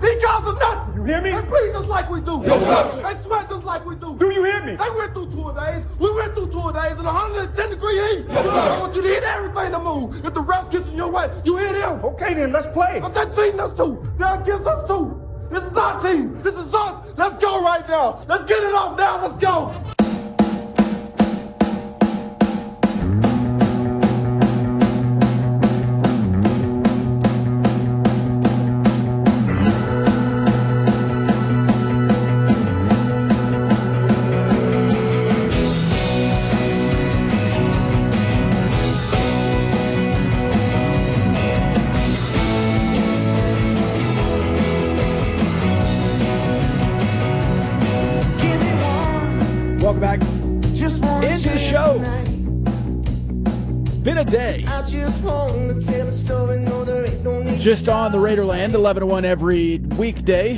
These of nothing. You hear me? They breathe just like we do. Yes, sir. They sweat just like we do. Do you hear me? They went through tour days. We went through tour days in 110 degree heat. Yes, sir. I want you to hit everything to move. If the ref gets in your way, you hit him. Okay, then let's play. But they're cheating us too. They're against us too. This is our team. This is us. Let's go right now. Let's get it off now. Let's go. Just on the Raiderland, 11 to 1 every weekday.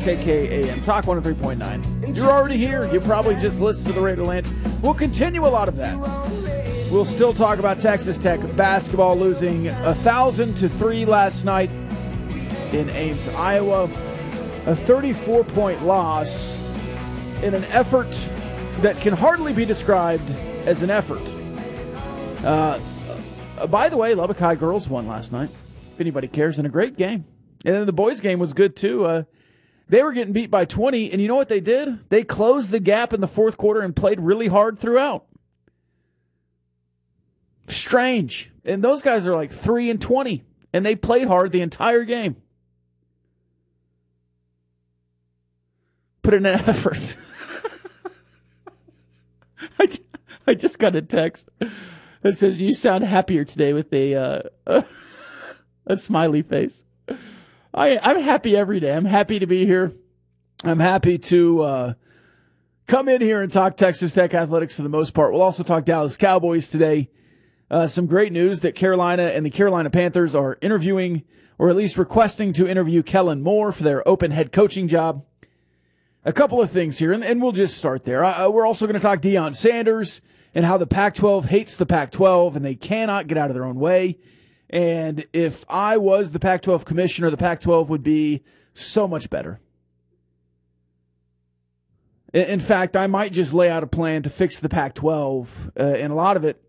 KKAM Talk 103.9. You're already here. You probably just listened to the Raiderland. We'll continue a lot of that. We'll still talk about Texas Tech basketball losing a thousand to three last night in Ames, Iowa. A 34 point loss in an effort that can hardly be described as an effort. Uh, uh, by the way, Lubbock High girls won last night. If anybody cares, in a great game. And then the boys' game was good too. Uh, they were getting beat by 20, and you know what they did? They closed the gap in the fourth quarter and played really hard throughout. Strange. And those guys are like 3 and 20, and they played hard the entire game. Put in an effort. I, I just got a text that says you sound happier today with a uh, a smiley face. I I'm happy every day. I'm happy to be here. I'm happy to uh, come in here and talk Texas Tech athletics for the most part. We'll also talk Dallas Cowboys today. Uh, some great news that Carolina and the Carolina Panthers are interviewing, or at least requesting to interview Kellen Moore for their open head coaching job a couple of things here, and, and we'll just start there. Uh, we're also going to talk Deion Sanders and how the Pac 12 hates the Pac 12 and they cannot get out of their own way. And if I was the Pac 12 commissioner, the Pac 12 would be so much better. In, fact, I might just lay out a plan to fix the Pac 12, uh, and a lot of it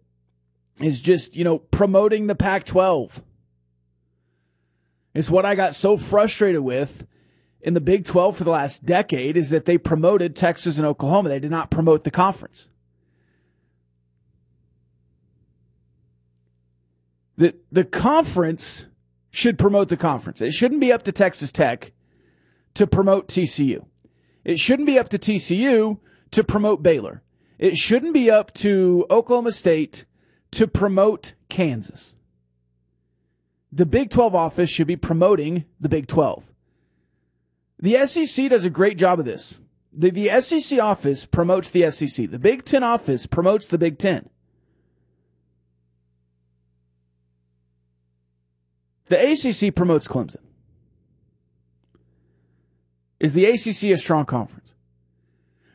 is just, you know, promoting the Pac 12. It's what I got so frustrated with in the Big 12 for the last decade is that they promoted Texas and Oklahoma. They did not promote the conference. The, the conference should promote the conference. It shouldn't be up to Texas Tech to promote TCU. It shouldn't be up to TCU to promote Baylor. It shouldn't be up to Oklahoma State to promote Kansas. The Big 12 office should be promoting the Big 12. The SEC does a great job of this. The, the SEC office promotes the SEC. The Big Ten office promotes the Big Ten. The ACC promotes Clemson. Is the ACC a strong conference?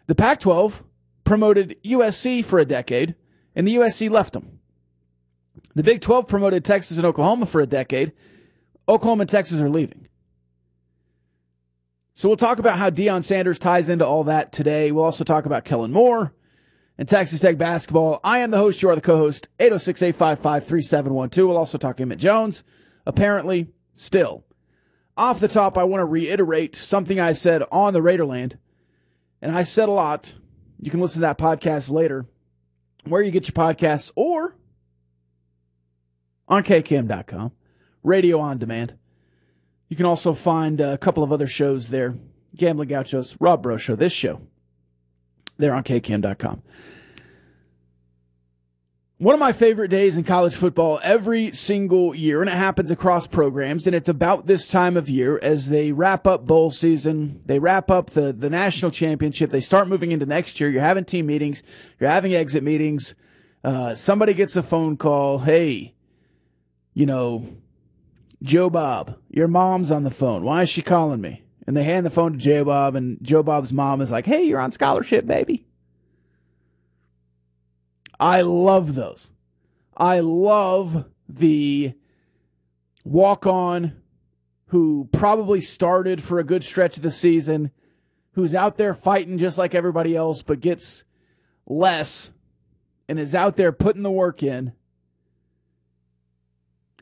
The Pac 12 promoted USC for a decade, and the USC left them. The Big 12 promoted Texas and Oklahoma for a decade. Oklahoma and Texas are leaving. So we'll talk about how Deion Sanders ties into all that today. We'll also talk about Kellen Moore and Texas Tech basketball. I am the host. You are the co-host. 806-855-3712. We'll also talk Emmett Jones. Apparently, still. Off the top, I want to reiterate something I said on the Raiderland. And I said a lot. You can listen to that podcast later, where you get your podcasts or on KKAM.com, radio on demand. You can also find uh, a couple of other shows there. Gambling Gauchos, Rob Breaux Show, this show. There on KKAM.com. One of my favorite days in college football every single year, and it happens across programs, and it's about this time of year as they wrap up bowl season, they wrap up the, the national championship, they start moving into next year. You're having team meetings, you're having exit meetings. Uh, somebody gets a phone call. Hey, you know, Joe Bob, your mom's on the phone. Why is she calling me? And they hand the phone to Joe Bob, and Joe Bob's mom is like, Hey, you're on scholarship, baby. I love those. I love the walk on who probably started for a good stretch of the season, who's out there fighting just like everybody else, but gets less and is out there putting the work in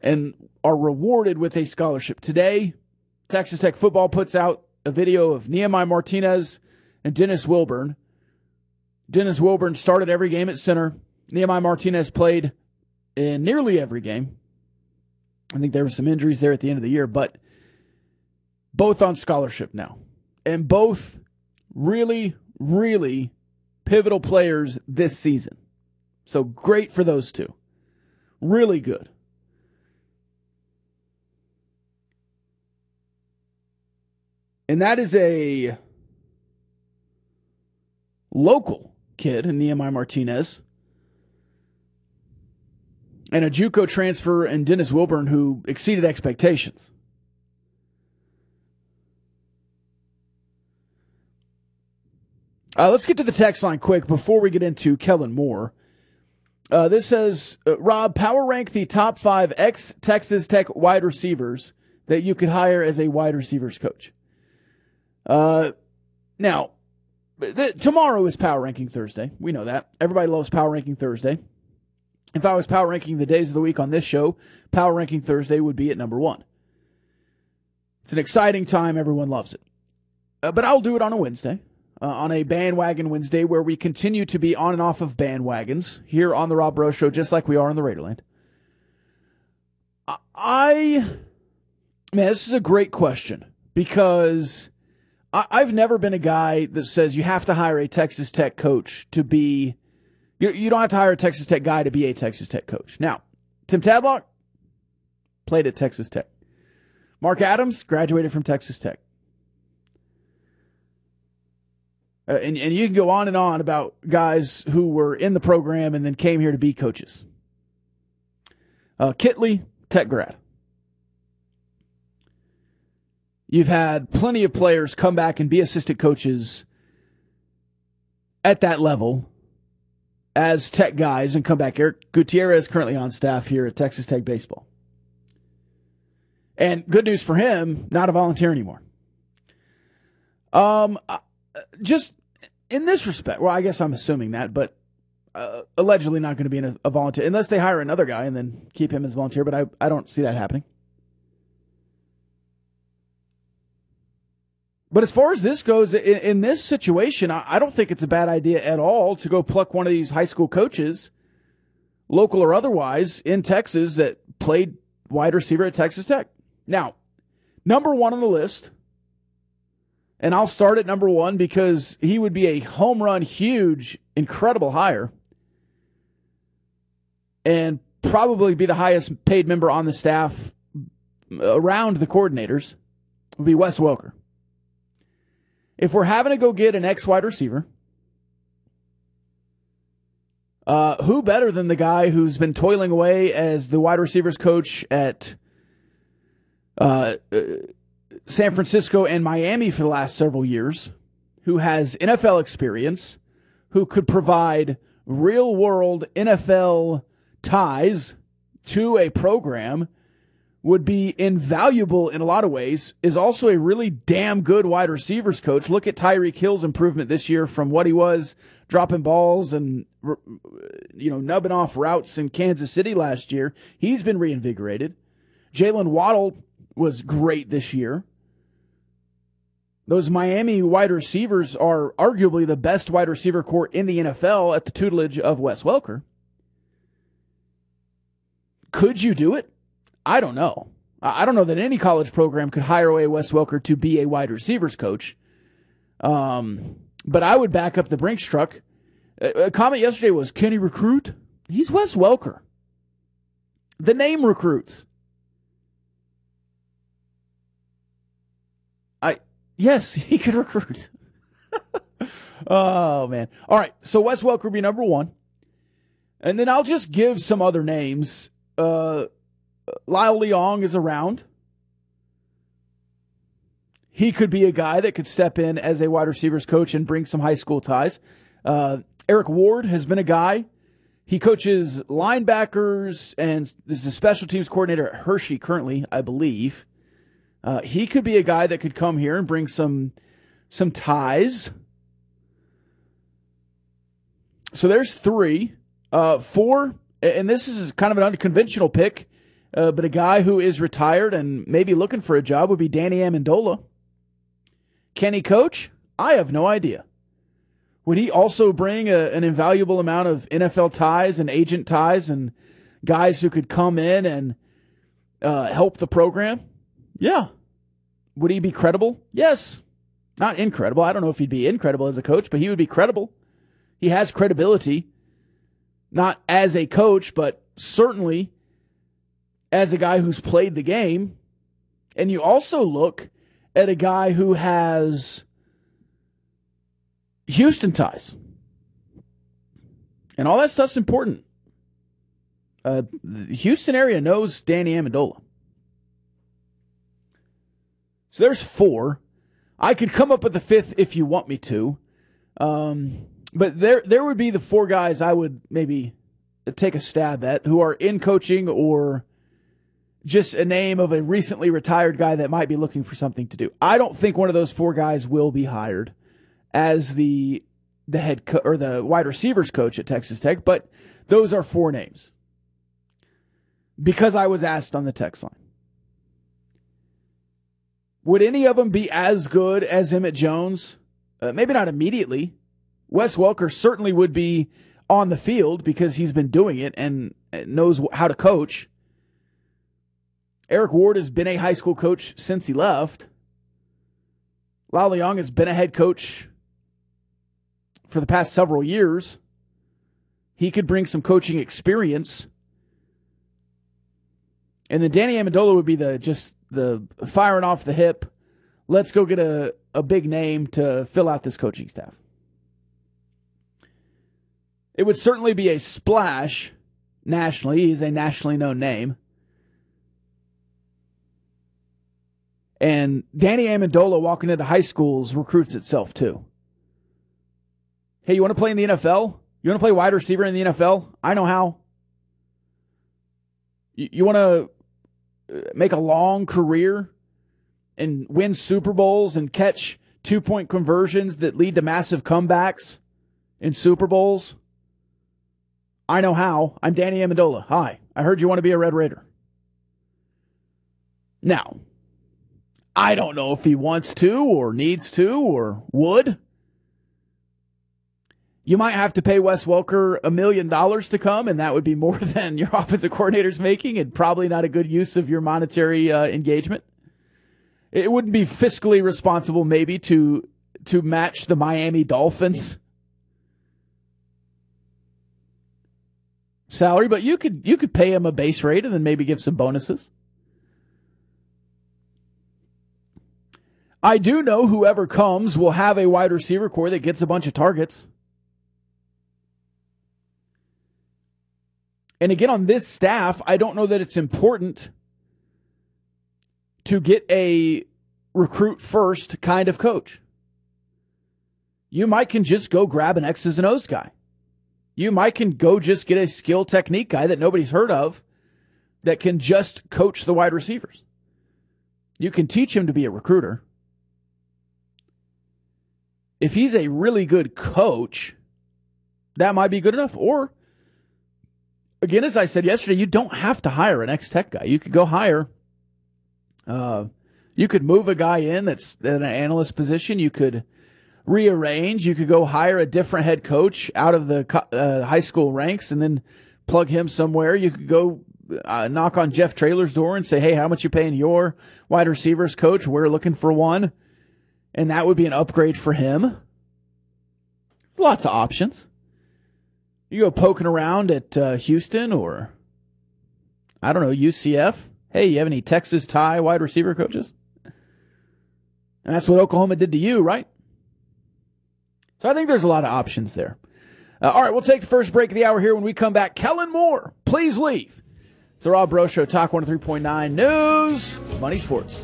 and are rewarded with a scholarship. Today, Texas Tech football puts out a video of Nehemiah Martinez and Dennis Wilburn. Dennis Wilburn started every game at center. Nehemiah Martinez played in nearly every game. I think there were some injuries there at the end of the year, but both on scholarship now. And both really, really pivotal players this season. So great for those two. Really good. And that is a local kid, and Nehemiah Martinez, and a JUCO transfer and Dennis Wilburn who exceeded expectations. Uh, let's get to the text line quick before we get into Kellen Moore. Uh, this says, uh, Rob, power rank the top five ex Texas Tech wide receivers that you could hire as a wide receivers coach. Uh, now, tomorrow is Power Ranking Thursday. We know that. Everybody loves Power Ranking Thursday. If I was power ranking the days of the week on this show, Power Ranking Thursday would be at number one. It's an exciting time. Everyone loves it. Uh, but I'll do it on a Wednesday, uh, on a bandwagon Wednesday where we continue to be on and off of bandwagons here on the Rob Breaux Show, just like we are on the Raiderland. I, man, this is a great question because I, I've never been a guy that says you have to hire a Texas Tech coach to be you, you don't have to hire a Texas Tech guy to be a Texas Tech coach. Now, Tim Tadlock played at Texas Tech. Mark Adams graduated from Texas Tech. Uh, and, and you can go on and on about guys who were in the program and then came here to be coaches. Uh, Kittley, Tech grad. You've had plenty of players come back and be assistant coaches at that level as tech guys and come back. Eric Gutierrez currently on staff here at Texas Tech Baseball. And good news for him, not a volunteer anymore. Um, uh, just in this respect, well, I guess I'm assuming that, but uh, allegedly not going to be a, a, volunteer unless they hire another guy and then keep him as volunteer. But I, I don't see that happening. But as far as this goes, in, in this situation, I, I, don't think it's a bad idea at all to go pluck one of these high school coaches, local or otherwise, in Texas that played wide receiver at Texas Tech. Now, number one on the list, and I'll start at number one because he would be a home run, huge, incredible hire, and probably be the highest paid member on the staff around the coordinators, would be Wes Welker if we're having to go get an ex wide receiver, uh, who better than the guy who's been toiling away as the wide receivers coach at uh, uh, San Francisco and Miami for the last several years, who has NFL experience, who could provide real world NFL ties to a program would be invaluable in a lot of ways, is also a really damn good wide receivers coach. Look at Tyreek Hill's improvement this year from what he was dropping balls and, uh, you know, nubbing off routes in Kansas City last year. He's been reinvigorated. Jaylen Waddle was great this year. Those Miami wide receivers are arguably the best wide receiver corps in the NFL at the tutelage of Wes Welker. Could you do it? I don't know. I don't know that any college program could hire away Wes Welker to be a wide receivers coach. Um, but I would back up the Brinks truck. A comment yesterday was, can he recruit? He's Wes Welker. The name recruits. I yes, he could recruit. oh man. All right. So Wes Welker be number one. And then I'll just give some other names. Uh, Lyle Leong is around. He could be a guy that could step in as a wide receivers coach and bring some high school ties. Uh, Eric Ward has been a guy. He coaches linebackers and is a special teams coordinator at Hershey currently, I believe. Uh, he could be a guy that could come here and bring some some ties. So there's three, uh, four, and this is kind of an unconventional pick, uh, but a guy who is retired and maybe looking for a job would be Danny Amendola. Can he coach? I have no idea. Would he also bring a, an invaluable amount of NFL ties and agent ties and guys who could come in and uh, help the program? Yeah. Would he be credible? Yes. Not incredible. I don't know if he'd be incredible as a coach, but he would be credible. He has credibility, not as a coach, but certainly as a guy who's played the game. And you also look at a guy who has Houston ties. And all that stuff's important. Uh, the Houston area knows Danny Amendola. So there's four. I could come up with the fifth if you want me to. Um, but there there would be the four guys I would maybe take a stab at who are in coaching or just a name of a recently retired guy that might be looking for something to do. I don't think one of those four guys will be hired as the the head co- or the wide receivers coach at Texas Tech, but those are four names. Because I was asked on the text line. Would any of them be as good as Emmett Jones? Uh, maybe not immediately. Wes Welker certainly would be on the field because he's been doing it and knows how to coach. Eric Ward has been a high school coach since he left. Lyle Leong has been a head coach for the past several years. He could bring some coaching experience. And then Danny Amendola would be the just the firing off the hip. Let's go get a, a big name to fill out this coaching staff. It would certainly be a splash nationally. He's a nationally known name. And Danny Amendola walking into high schools recruits itself too. Hey, you want to play in the NFL? You want to play wide receiver in the NFL? I know how. You, you want to uh, make a long career and win Super Bowls and catch two point conversions that lead to massive comebacks in Super Bowls? I know how. I'm Danny Amendola. Hi. I heard you want to be a Red Raider. Now, I don't know if he wants to or needs to or would. You might have to pay Wes Welker a million dollars to come, and that would be more than your offensive coordinator's making, and probably not a good use of your monetary uh, engagement. It wouldn't be fiscally responsible, maybe, to to match the Miami Dolphins salary, but you could you could pay him a base rate and then maybe give some bonuses. I do know whoever comes will have a wide receiver corps that gets a bunch of targets. And again, on this staff, I don't know that it's important to get a recruit first kind of coach. You might can just go grab an X's and O's guy. You might can go just get a skill technique guy that nobody's heard of that can just coach the wide receivers. You can teach him to be a recruiter if he's a really good coach, that might be good enough. Or, again, as I said yesterday, you don't have to hire an ex tech guy. You could go hire, uh, you could move a guy in that's in an analyst position. You could rearrange. You could go hire a different head coach out of the uh, high school ranks and then plug him somewhere. You could go uh, knock on Jeff Traylor's door and say, Hey, how much you paying your wide receivers coach? We're looking for one and that would be an upgrade for him. Lots of options. You go poking around at uh, Houston or, I don't know, UCF. Hey, you have any Texas tie wide receiver coaches? And that's what Oklahoma did to you, right? So I think there's a lot of options there. Uh, all right, we'll take the first break of the hour here. When we come back, Kellen Moore, please leave. It's the Rob Breaux Show, Talk 103.9 News, Money Sports.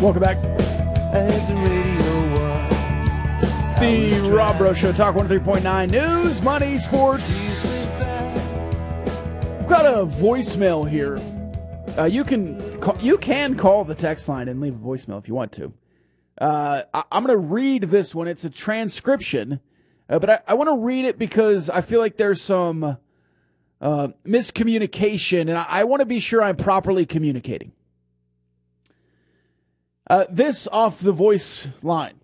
Welcome back. I the radio on. It's the Rob Breaux Show, Talk 103.9 News, Money, Sports. I've got a voicemail here. Uh, you can call, you can call the text line and leave a voicemail if you want to. Uh, I, I'm going to read this one. It's a transcription, uh, but I, I want to read it because I feel like there's some uh, miscommunication, and I, I want to be sure I'm properly communicating. Uh, this off the voice line.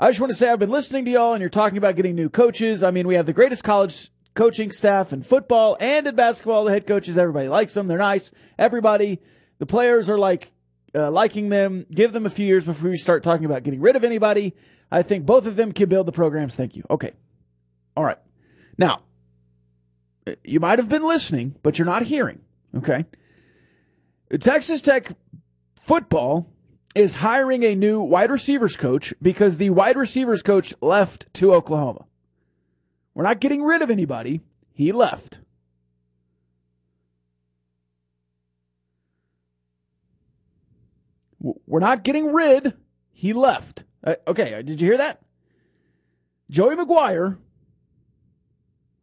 I just want to say I've been listening to y'all, and you're talking about getting new coaches. I mean, we have the greatest college coaching staff in football and in basketball. The head coaches, everybody likes them. They're nice. Everybody, the players are like uh, liking them. Give them a few years before we start talking about getting rid of anybody. I think both of them can build the programs. Thank you. Okay. All right. Now, you might have been listening, but you're not hearing. Okay. Texas Tech football is hiring a new wide receivers coach because the wide receivers coach left to Oklahoma. We're not getting rid of anybody. He left. We're not getting rid. He left. Uh, okay, uh, did you hear that? Joey McGuire.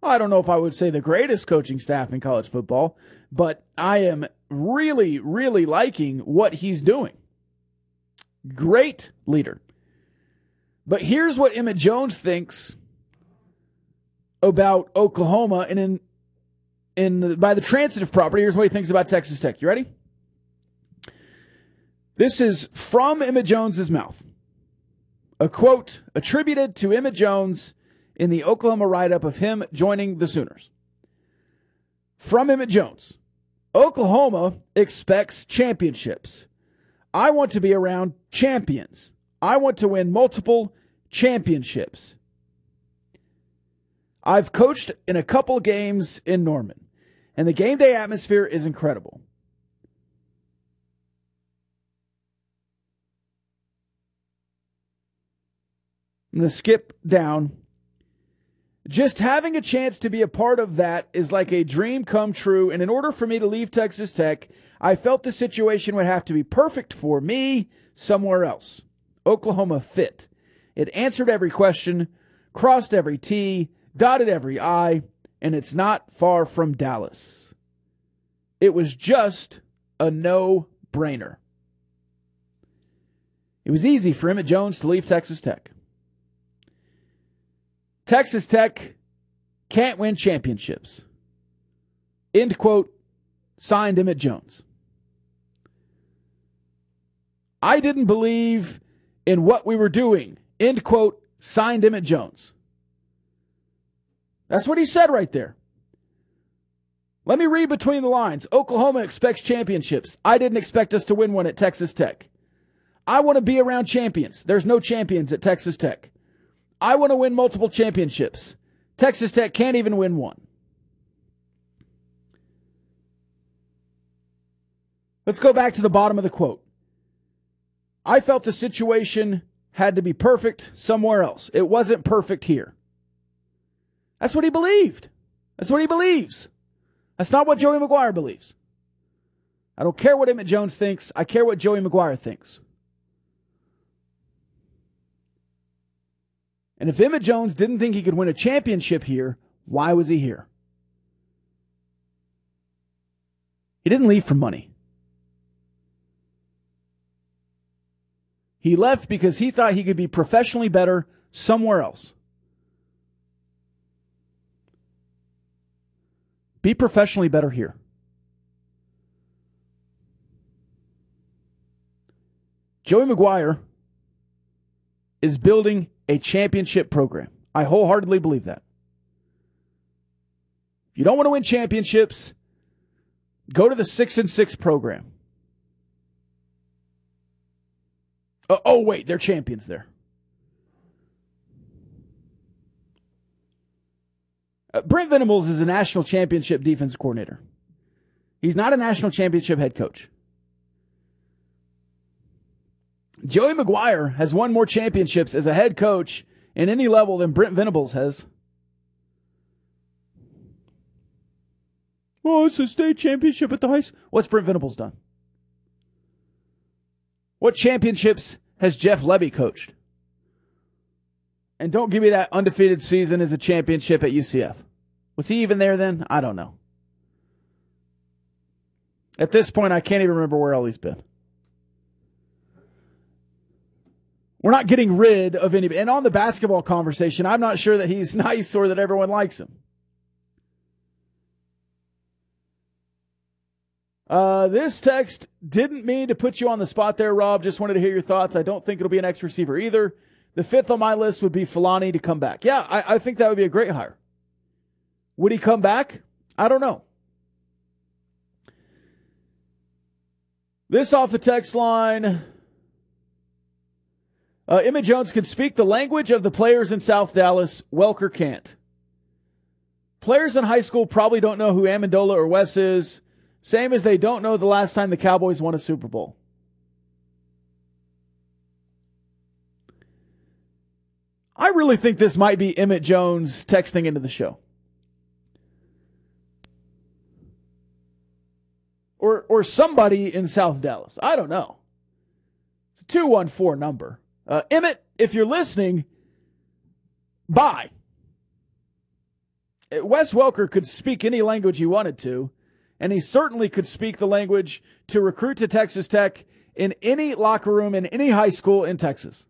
I don't know if I would say the greatest coaching staff in college football, but I am really, really liking what he's doing. Great leader. But here's what Emmett Jones thinks about Oklahoma and in in the, by the transitive property. Here's what he thinks about Texas Tech. You ready? This is from Emmett Jones's mouth. A quote attributed to Emmett Jones in the Oklahoma write up of him joining the Sooners. From Emmett Jones Oklahoma expects championships. I want to be around champions. I want to win multiple championships. I've coached in a couple games in Norman, and the game day atmosphere is incredible. I'm going to skip down. Just having a chance to be a part of that is like a dream come true. And in order for me to leave Texas Tech, I felt the situation would have to be perfect for me somewhere else. Oklahoma fit. It answered every question, crossed every T, dotted every I, and it's not far from Dallas. It was just a no brainer. It was easy for Emmett Jones to leave Texas Tech. Texas Tech can't win championships. End quote. Signed Emmett Jones. I didn't believe in what we were doing. End quote. Signed Emmett Jones. That's what he said right there. Let me read between the lines. Oklahoma expects championships. I didn't expect us to win one at Texas Tech. I want to be around champions. There's no champions at Texas Tech. I want to win multiple championships. Texas Tech can't even win one. Let's go back to the bottom of the quote. I felt the situation had to be perfect somewhere else. It wasn't perfect here. That's what he believed. That's what he believes. That's not what Joey McGuire believes. I don't care what Emmett Jones thinks. I care what Joey McGuire thinks. And if Emmett Jones didn't think he could win a championship here, why was he here? He didn't leave for money. He left because he thought he could be professionally better somewhere else. Be professionally better here. Joey McGuire is building a championship program. I wholeheartedly believe that. If you don't want to win championships, go to the 6 and 6 program. Oh, oh wait, they're champions there. Uh, Brent Venables is a national championship defense coordinator. He's not a national championship head coach. Joey McGuire has won more championships as a head coach in any level than Brent Venables has. Oh, it's a state championship at the high school. What's Brent Venables done? What championships has Jeff Lebby coached? And don't give me that undefeated season as a championship at UCF. Was he even there then? I don't know. At this point, I can't even remember where all he's been. We're not getting rid of any. And on the basketball conversation, I'm not sure that he's nice or that everyone likes him. Uh, this text didn't mean to put you on the spot there, Rob. Just wanted to hear your thoughts. I don't think it'll be an X receiver either. The fifth on my list would be Filani to come back. Yeah, I, I think that would be a great hire. Would he come back? I don't know. This off the text line. Uh, Emmett Jones can speak the language of the players in South Dallas. Welker can't. Players in high school probably don't know who Amendola or Wes is. Same as they don't know the last time the Cowboys won a Super Bowl. I really think this might be Emmett Jones texting into the show. Or or somebody in South Dallas. I don't know. It's a 214 number. Uh, Emmett, if you're listening, bye. Wes Welker could speak any language he wanted to and he certainly could speak the language to recruit to Texas Tech in any locker room in any high school in Texas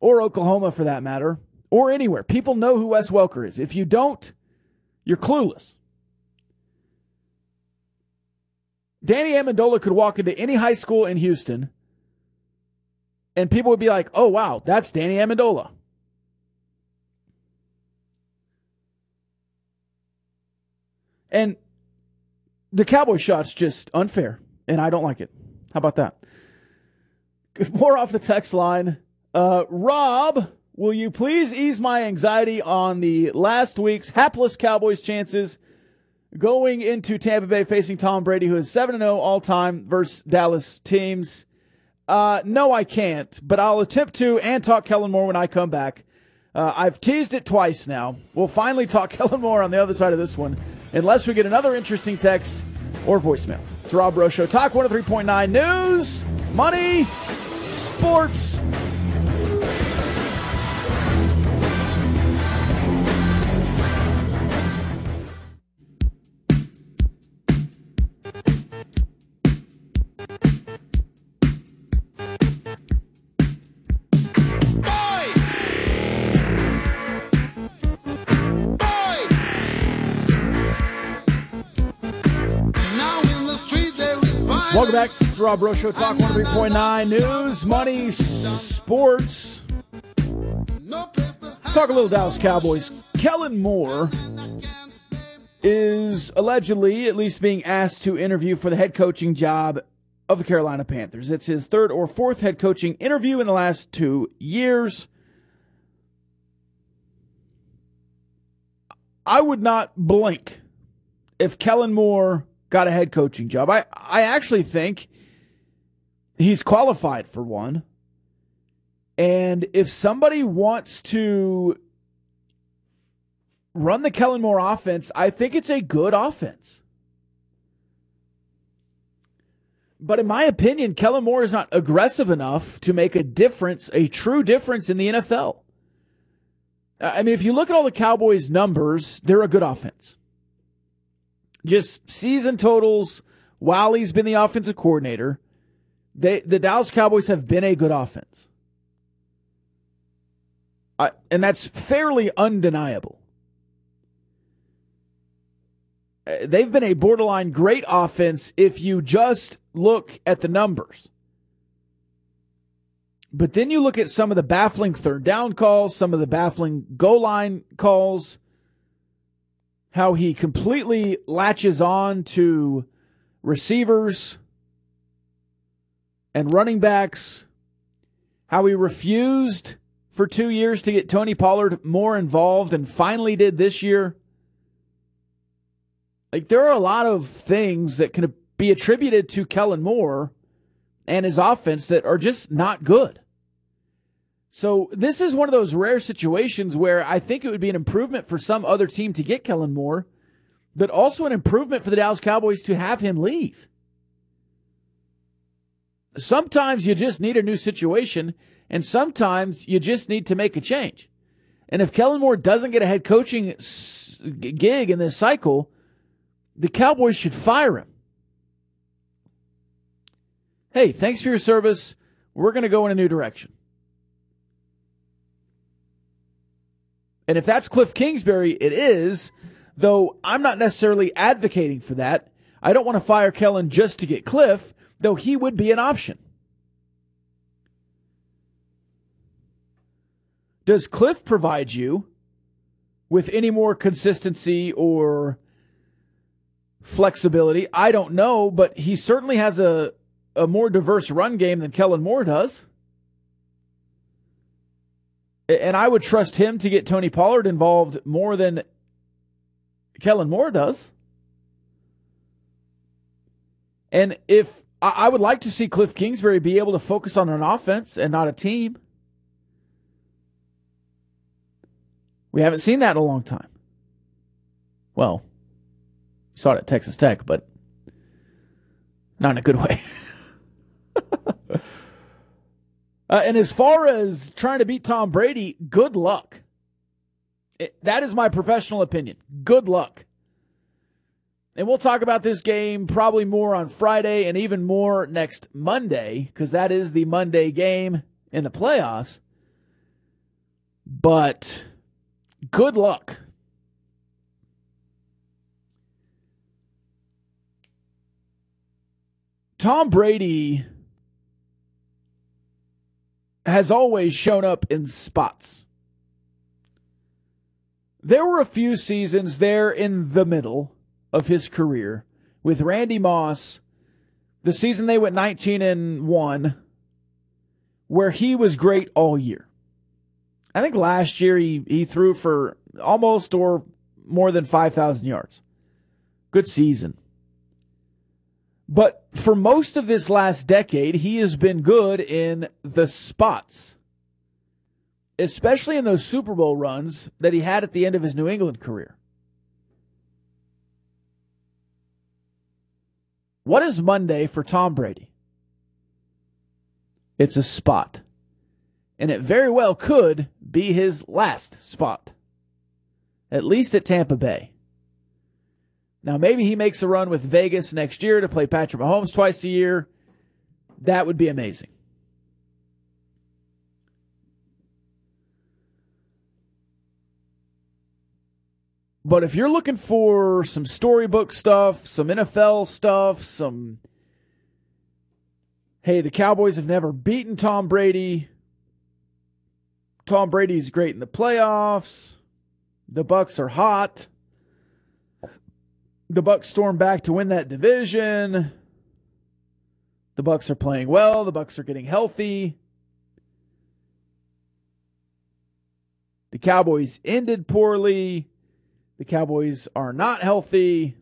or Oklahoma for that matter or anywhere. People know who Wes Welker is. If you don't, you're clueless. Danny Amendola could walk into any high school in Houston and people would be like, oh, wow, that's Danny Amendola. And the Cowboy shot's just unfair, and I don't like it. How about that? More off the text line. Uh, Rob, will you please ease my anxiety on the last week's hapless Cowboys chances going into Tampa Bay facing Tom Brady, who is 7 0 all time versus Dallas teams? Uh, no, I can't, but I'll attempt to and talk Kellen Moore when I come back. Uh, I've teased it twice now. We'll finally talk Kellen Moore on the other side of this one, unless we get another interesting text or voicemail. It's Rob Breaux Show. Talk 103.9 News, Money, Sports. Welcome back. It's Rob Breaux Show, Talk 103.9 News, Money, Sports. Let's talk a little Dallas Cowboys. Kellen Moore is allegedly at least being asked to interview for the head coaching job of the Carolina Panthers. It's his third or fourth head coaching interview in the last two years. I would not blink if Kellen Moore got a head coaching job. I, I actually think he's qualified for one. And if somebody wants to run the Kellen Moore offense, I think it's a good offense. But in my opinion, Kellen Moore is not aggressive enough to make a difference, a true difference in the NFL. I mean, if you look at all the Cowboys' numbers, they're a good offense just season totals while he's been the offensive coordinator, they, the Dallas Cowboys have been a good offense. Uh, and that's fairly undeniable. Uh, they've been a borderline great offense if you just look at the numbers. But then you look at some of the baffling third down calls, some of the baffling goal line calls, how he completely latches on to receivers and running backs how he refused for two years to get Tony Pollard more involved and finally did this year. Like, there are a lot of things that can be attributed to Kellen Moore and his offense that are just not good. So this is one of those rare situations where I think it would be an improvement for some other team to get Kellen Moore, but also an improvement for the Dallas Cowboys to have him leave. Sometimes you just need a new situation, and sometimes you just need to make a change. And if Kellen Moore doesn't get a head coaching gig in this cycle, the Cowboys should fire him. Hey, thanks for your service. We're going to go in a new direction. And if that's Cliff Kingsbury, it is, though I'm not necessarily advocating for that. I don't want to fire Kellen just to get Cliff, though he would be an option. Does Cliff provide you with any more consistency or flexibility? I don't know, but he certainly has a, a more diverse run game than Kellen Moore does. And I would trust him to get Tony Pollard involved more than Kellen Moore does. And if I would like to see Cliff Kingsbury be able to focus on an offense and not a team. We haven't seen that in a long time. Well, we saw it at Texas Tech, but not in a good way. uh, and as far as trying to beat Tom Brady, good luck. It, that is my professional opinion. Good luck. And we'll talk about this game probably more on Friday and even more next Monday because that is the Monday game in the playoffs. But good luck. Tom Brady has always shown up in spots. There were a few seasons there in the middle of his career with Randy Moss, the season they went 19 and 1, where he was great all year. I think last year he, he threw for almost or more than 5,000 yards. Good season. But for most of this last decade, he has been good in the spots, especially in those Super Bowl runs that he had at the end of his New England career. What is Monday for Tom Brady? It's a spot. And it very well could be his last spot, at least at Tampa Bay. Now, maybe he makes a run with Vegas next year to play Patrick Mahomes twice a year. That would be amazing. But if you're looking for some storybook stuff, some NFL stuff, some hey, the Cowboys have never beaten Tom Brady. Tom Brady's great in the playoffs. The Bucs are hot. The Bucs storm back to win that division. The Bucs are playing well. The Bucs are getting healthy. The Cowboys ended poorly. The Cowboys are not healthy.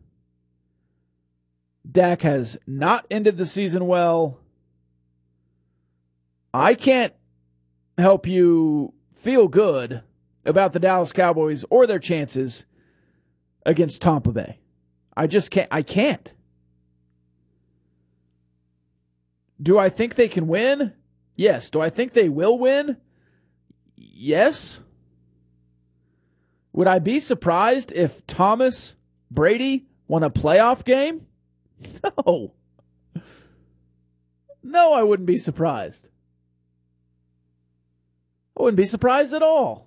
Dak has not ended the season well. I can't help you feel good about the Dallas Cowboys or their chances against Tampa Bay. I just can't. I can't. Do I think they can win? Yes. Do I think they will win? Yes. Would I be surprised if Thomas Brady won a playoff game? No. No, I wouldn't be surprised. I wouldn't be surprised at all.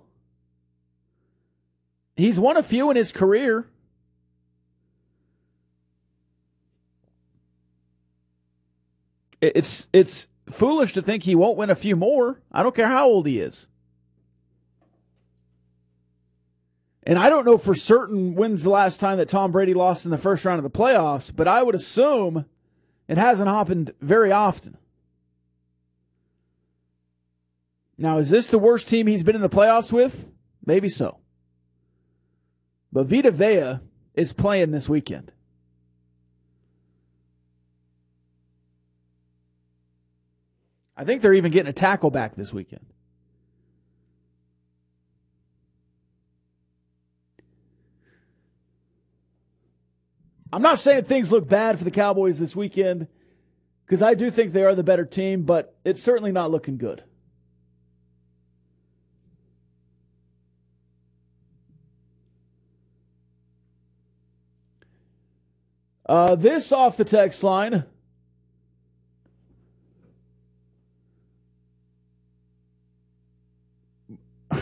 He's won a few in his career. It's it's foolish to think he won't win a few more. I don't care how old he is. And I don't know for certain when's the last time that Tom Brady lost in the first round of the playoffs, but I would assume it hasn't happened very often. Now, is this the worst team he's been in the playoffs with? Maybe so. But Vita Vea is playing this weekend. I think they're even getting a tackle back this weekend. I'm not saying things look bad for the Cowboys this weekend because I do think they are the better team, but it's certainly not looking good. Uh, this off the text line.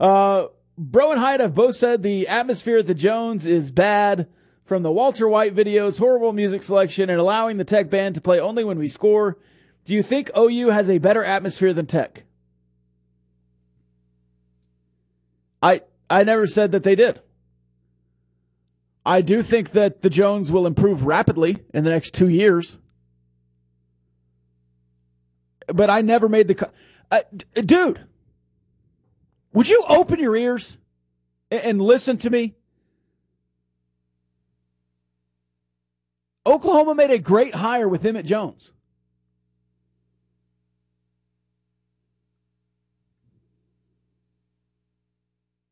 uh, Bro and Hyde have both said the atmosphere at the Jones is bad from the Walter White videos, horrible music selection, and allowing the Tech band to play only when we score. Do you think OU has a better atmosphere than Tech? I I never said that they did. I do think that the Jones will improve rapidly in the next two years. But I never made the. Co- uh, d- dude, would you open your ears and, and listen to me? Oklahoma made a great hire with Emmett Jones.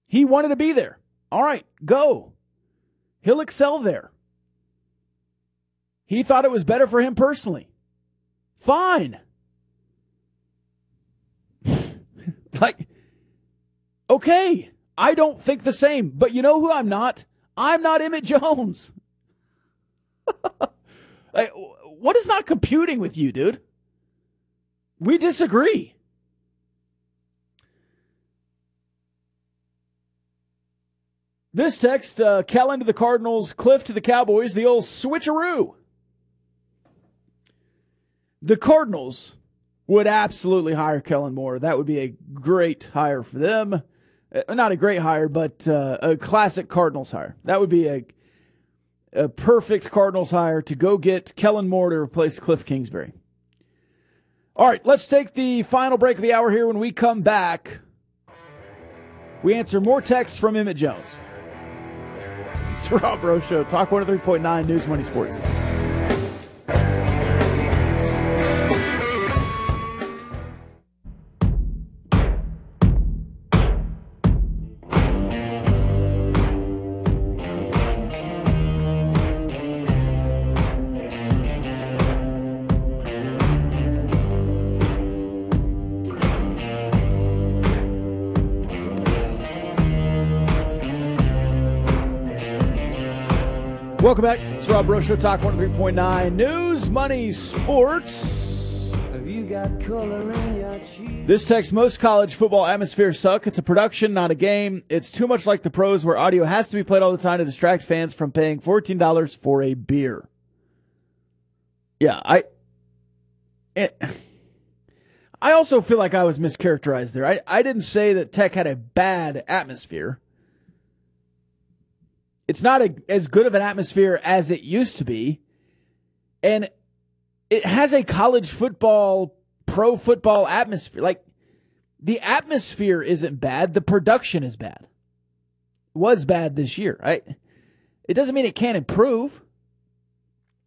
He wanted to be there. All right, go. He'll excel there. He thought it was better for him personally. Fine. Like, okay, I don't think the same, but you know who I'm not? I'm not Emmett Jones. like, what is not computing with you, dude? We disagree. This text, uh, Kellen to the Cardinals, Cliff to the Cowboys, the old switcheroo. The Cardinals would absolutely hire Kellen Moore. That would be a great hire for them. Uh, not a great hire, but uh, a classic Cardinals hire. That would be a a perfect Cardinals hire to go get Kellen Moore to replace Cliff Kingsbury. All right, let's take the final break of the hour here. When we come back, we answer more texts from Emmett Jones. It's Rob Breaux Show. Talk 103.9 News Money Sports. Welcome back. It's Rob Breaux Show, Talk 103.9 News, Money, Sports. Have you got color in your cheeks? This text most college football atmospheres suck. It's a production, not a game. It's too much like the pros where audio has to be played all the time to distract fans from paying $14 for a beer. Yeah, I. It, I also feel like I was mischaracterized there. I, I didn't say that Tech had a bad atmosphere. It's not a, as good of an atmosphere as it used to be. And it has a college football, pro football atmosphere. Like, the atmosphere isn't bad. The production is bad. It Was bad this year. Right? It doesn't mean it can't improve.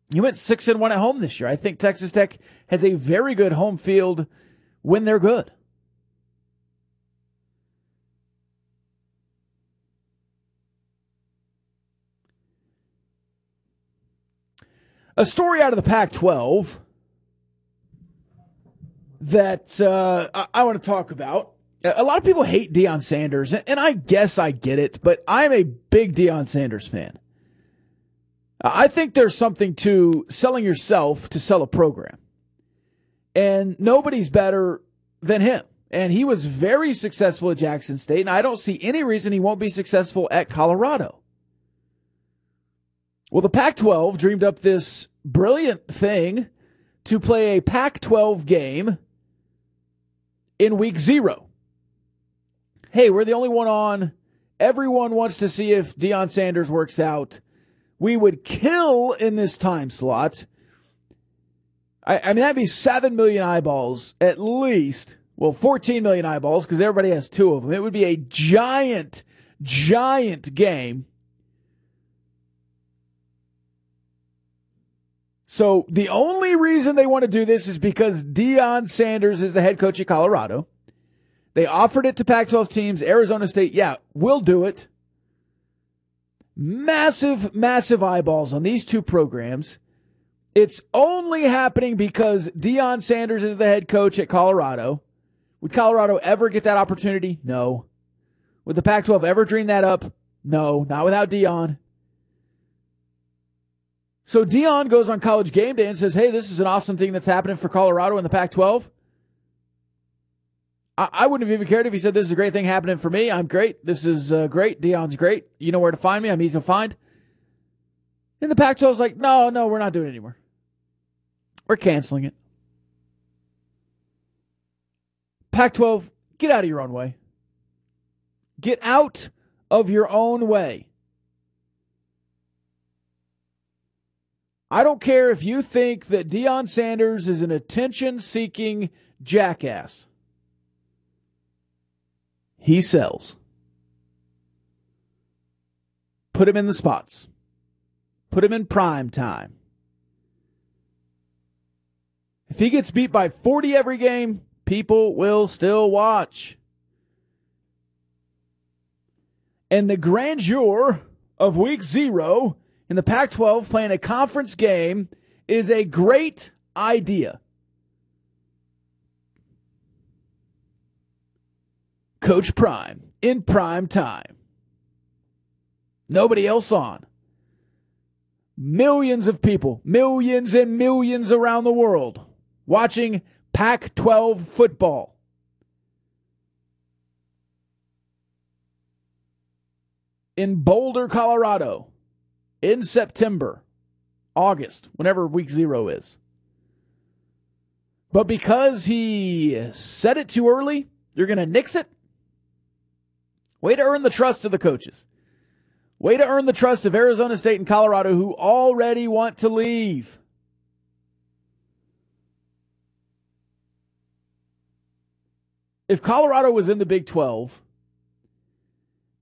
You went six and one at home this year. I think Texas Tech has a very good home field when they're good. A story out of the Pac 12 that uh, I, I want to talk about. A lot of people hate Deion Sanders, and I guess I get it, but I'm a big Deion Sanders fan. I think there's something to selling yourself to sell a program. And nobody's better than him. And he was very successful at Jackson State, and I don't see any reason he won't be successful at Colorado. Well, the Pac 12 dreamed up this brilliant thing to play a Pac 12 game in week zero. Hey, we're the only one on. Everyone wants to see if Deion Sanders works out. We would kill in this time slot. I, I mean, that'd be 7 million eyeballs at least. Well, 14 million eyeballs because everybody has two of them. It would be a giant, giant game. So the only reason they want to do this is because Deion Sanders is the head coach of Colorado. They offered it to Pac 12 teams. Arizona State, yeah, we'll do it. Massive, massive eyeballs on these two programs. It's only happening because Deion Sanders is the head coach at Colorado. Would Colorado ever get that opportunity? No. Would the Pac 12 ever dream that up? No, not without Deion. So Deion goes on college game day and says, Hey, this is an awesome thing that's happening for Colorado in the Pac 12. I, I wouldn't have even cared if he said, This is a great thing happening for me. I'm great. This is uh, great. Deion's great. You know where to find me. I'm easy to find. And the Pac 12 is like, No, no, we're not doing it anymore. We're canceling it. Pac 12, get out of your own way. Get out of your own way. I don't care if you think that Deion Sanders is an attention seeking jackass. He sells. Put him in the spots. Put him in prime time. If he gets beat by 40 every game, people will still watch. And the grandeur of week zero in the Pac 12 playing a conference game is a great idea. Coach Prime in prime time. Nobody else on. Millions of people, millions and millions around the world watching Pac 12 football. In Boulder, Colorado, in September, August, whenever week zero is. But because he said it too early, you're going to nix it? Way to earn the trust of the coaches. Way to earn the trust of Arizona State and Colorado who already want to leave. If Colorado was in the Big 12,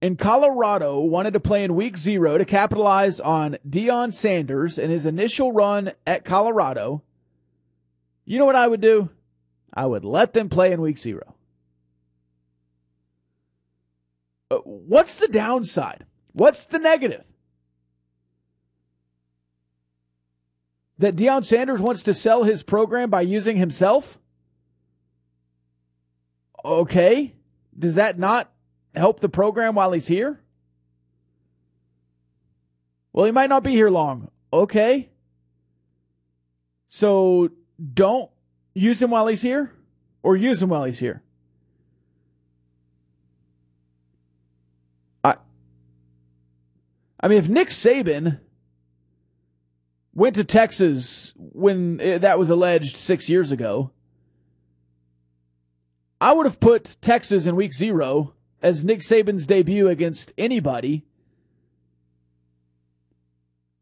and Colorado wanted to play in week zero to capitalize on Deion Sanders and his initial run at Colorado. You know what I would do? I would let them play in week zero. Uh, what's the downside? What's the negative? That Deion Sanders wants to sell his program by using himself? Okay. Does that not help the program while he's here? Well, he might not be here long. Okay. So don't use him while he's here or use him while he's here. I I mean if Nick Saban went to Texas when eh, that was alleged 6 years ago, I would have put Texas in week 0 as Nick Saban's debut against anybody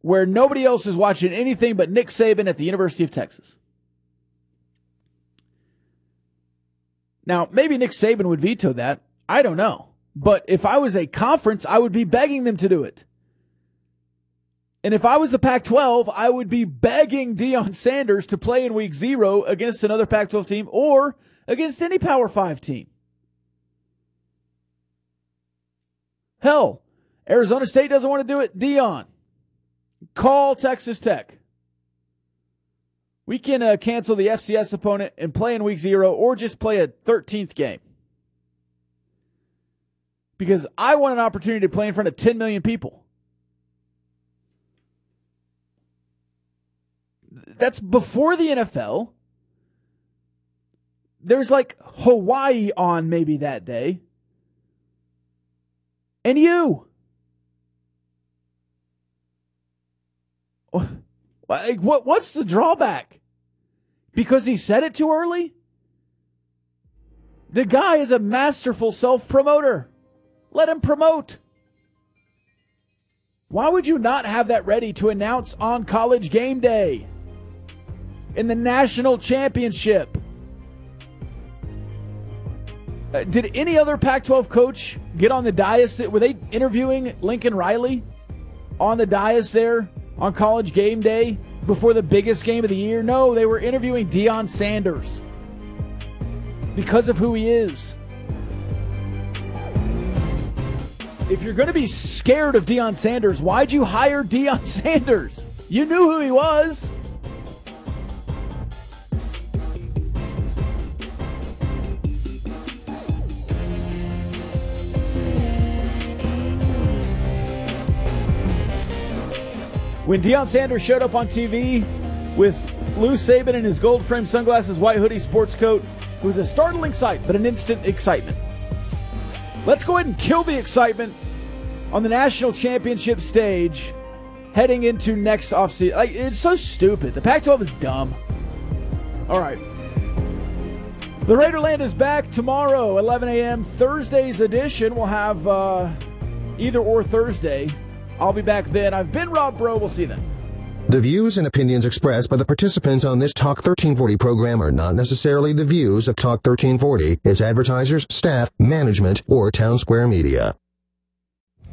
where nobody else is watching anything but Nick Saban at the University of Texas. Now, maybe Nick Saban would veto that. I don't know. But if I was a conference, I would be begging them to do it. And if I was the Pac 12, I would be begging Deion Sanders to play in week zero against another Pac 12 team or against any Power 5 team. Hell, Arizona State doesn't want to do it. Deion, call Texas Tech. We can uh, cancel the FCS opponent and play in week zero or just play a 13th game. Because I want an opportunity to play in front of 10 million people. That's before the NFL. There's like Hawaii on maybe that day and you. Like, what, what's the drawback? Because he said it too early? The guy is a masterful self promoter. Let him promote. Why would you not have that ready to announce on college game day? in the national championship. Uh, did any other Pac 12 coach get on the dais? Were they interviewing Lincoln Riley on the dais there on college game day before the biggest game of the year? No, they were interviewing Deion Sanders because of who he is. If you're going to be scared of Deion Sanders, why'd you hire Deion Sanders? You knew who he was. When Deion Sanders showed up on TV with Lou Saban in his gold frame sunglasses, white hoodie, sports coat, it was a startling sight, but an instant excitement. Let's go ahead and kill the excitement on the national championship stage heading into next offseason. Like, it's so stupid. The Pac 12 is dumb. All right. The Raiderland is back tomorrow, 11 a.m. Thursday's edition. We'll have uh, either or Thursday. I'll be back then. I've been Rob Breaux. We'll see you then. The views and opinions expressed by the participants on this Talk 1340 program are not necessarily the views of Talk 1340, its advertisers, staff, management, or Town Square Media.